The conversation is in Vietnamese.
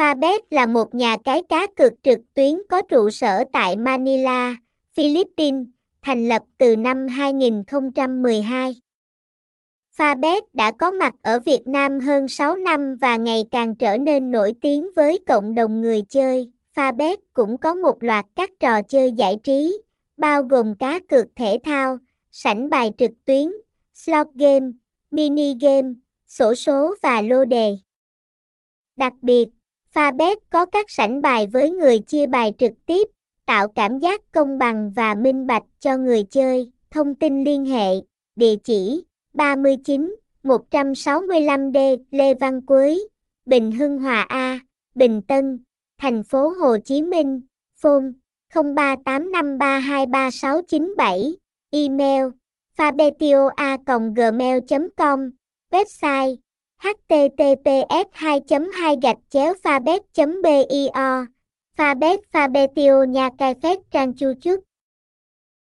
Alphabet là một nhà cái cá cược trực tuyến có trụ sở tại Manila, Philippines, thành lập từ năm 2012. Alphabet đã có mặt ở Việt Nam hơn 6 năm và ngày càng trở nên nổi tiếng với cộng đồng người chơi. Alphabet cũng có một loạt các trò chơi giải trí, bao gồm cá cược thể thao, sảnh bài trực tuyến, slot game, mini game, sổ số và lô đề. Đặc biệt, Fabet có các sảnh bài với người chia bài trực tiếp, tạo cảm giác công bằng và minh bạch cho người chơi. Thông tin liên hệ, địa chỉ 39 165D Lê Văn Quế, Bình Hưng Hòa A, Bình Tân, thành phố Hồ Chí Minh, phone 0385323697, email fabetioa.gmail.com, website https 2 2 gạch chéo phabet bio phabet Fabetio Nha Cai Phép Trang Chu trước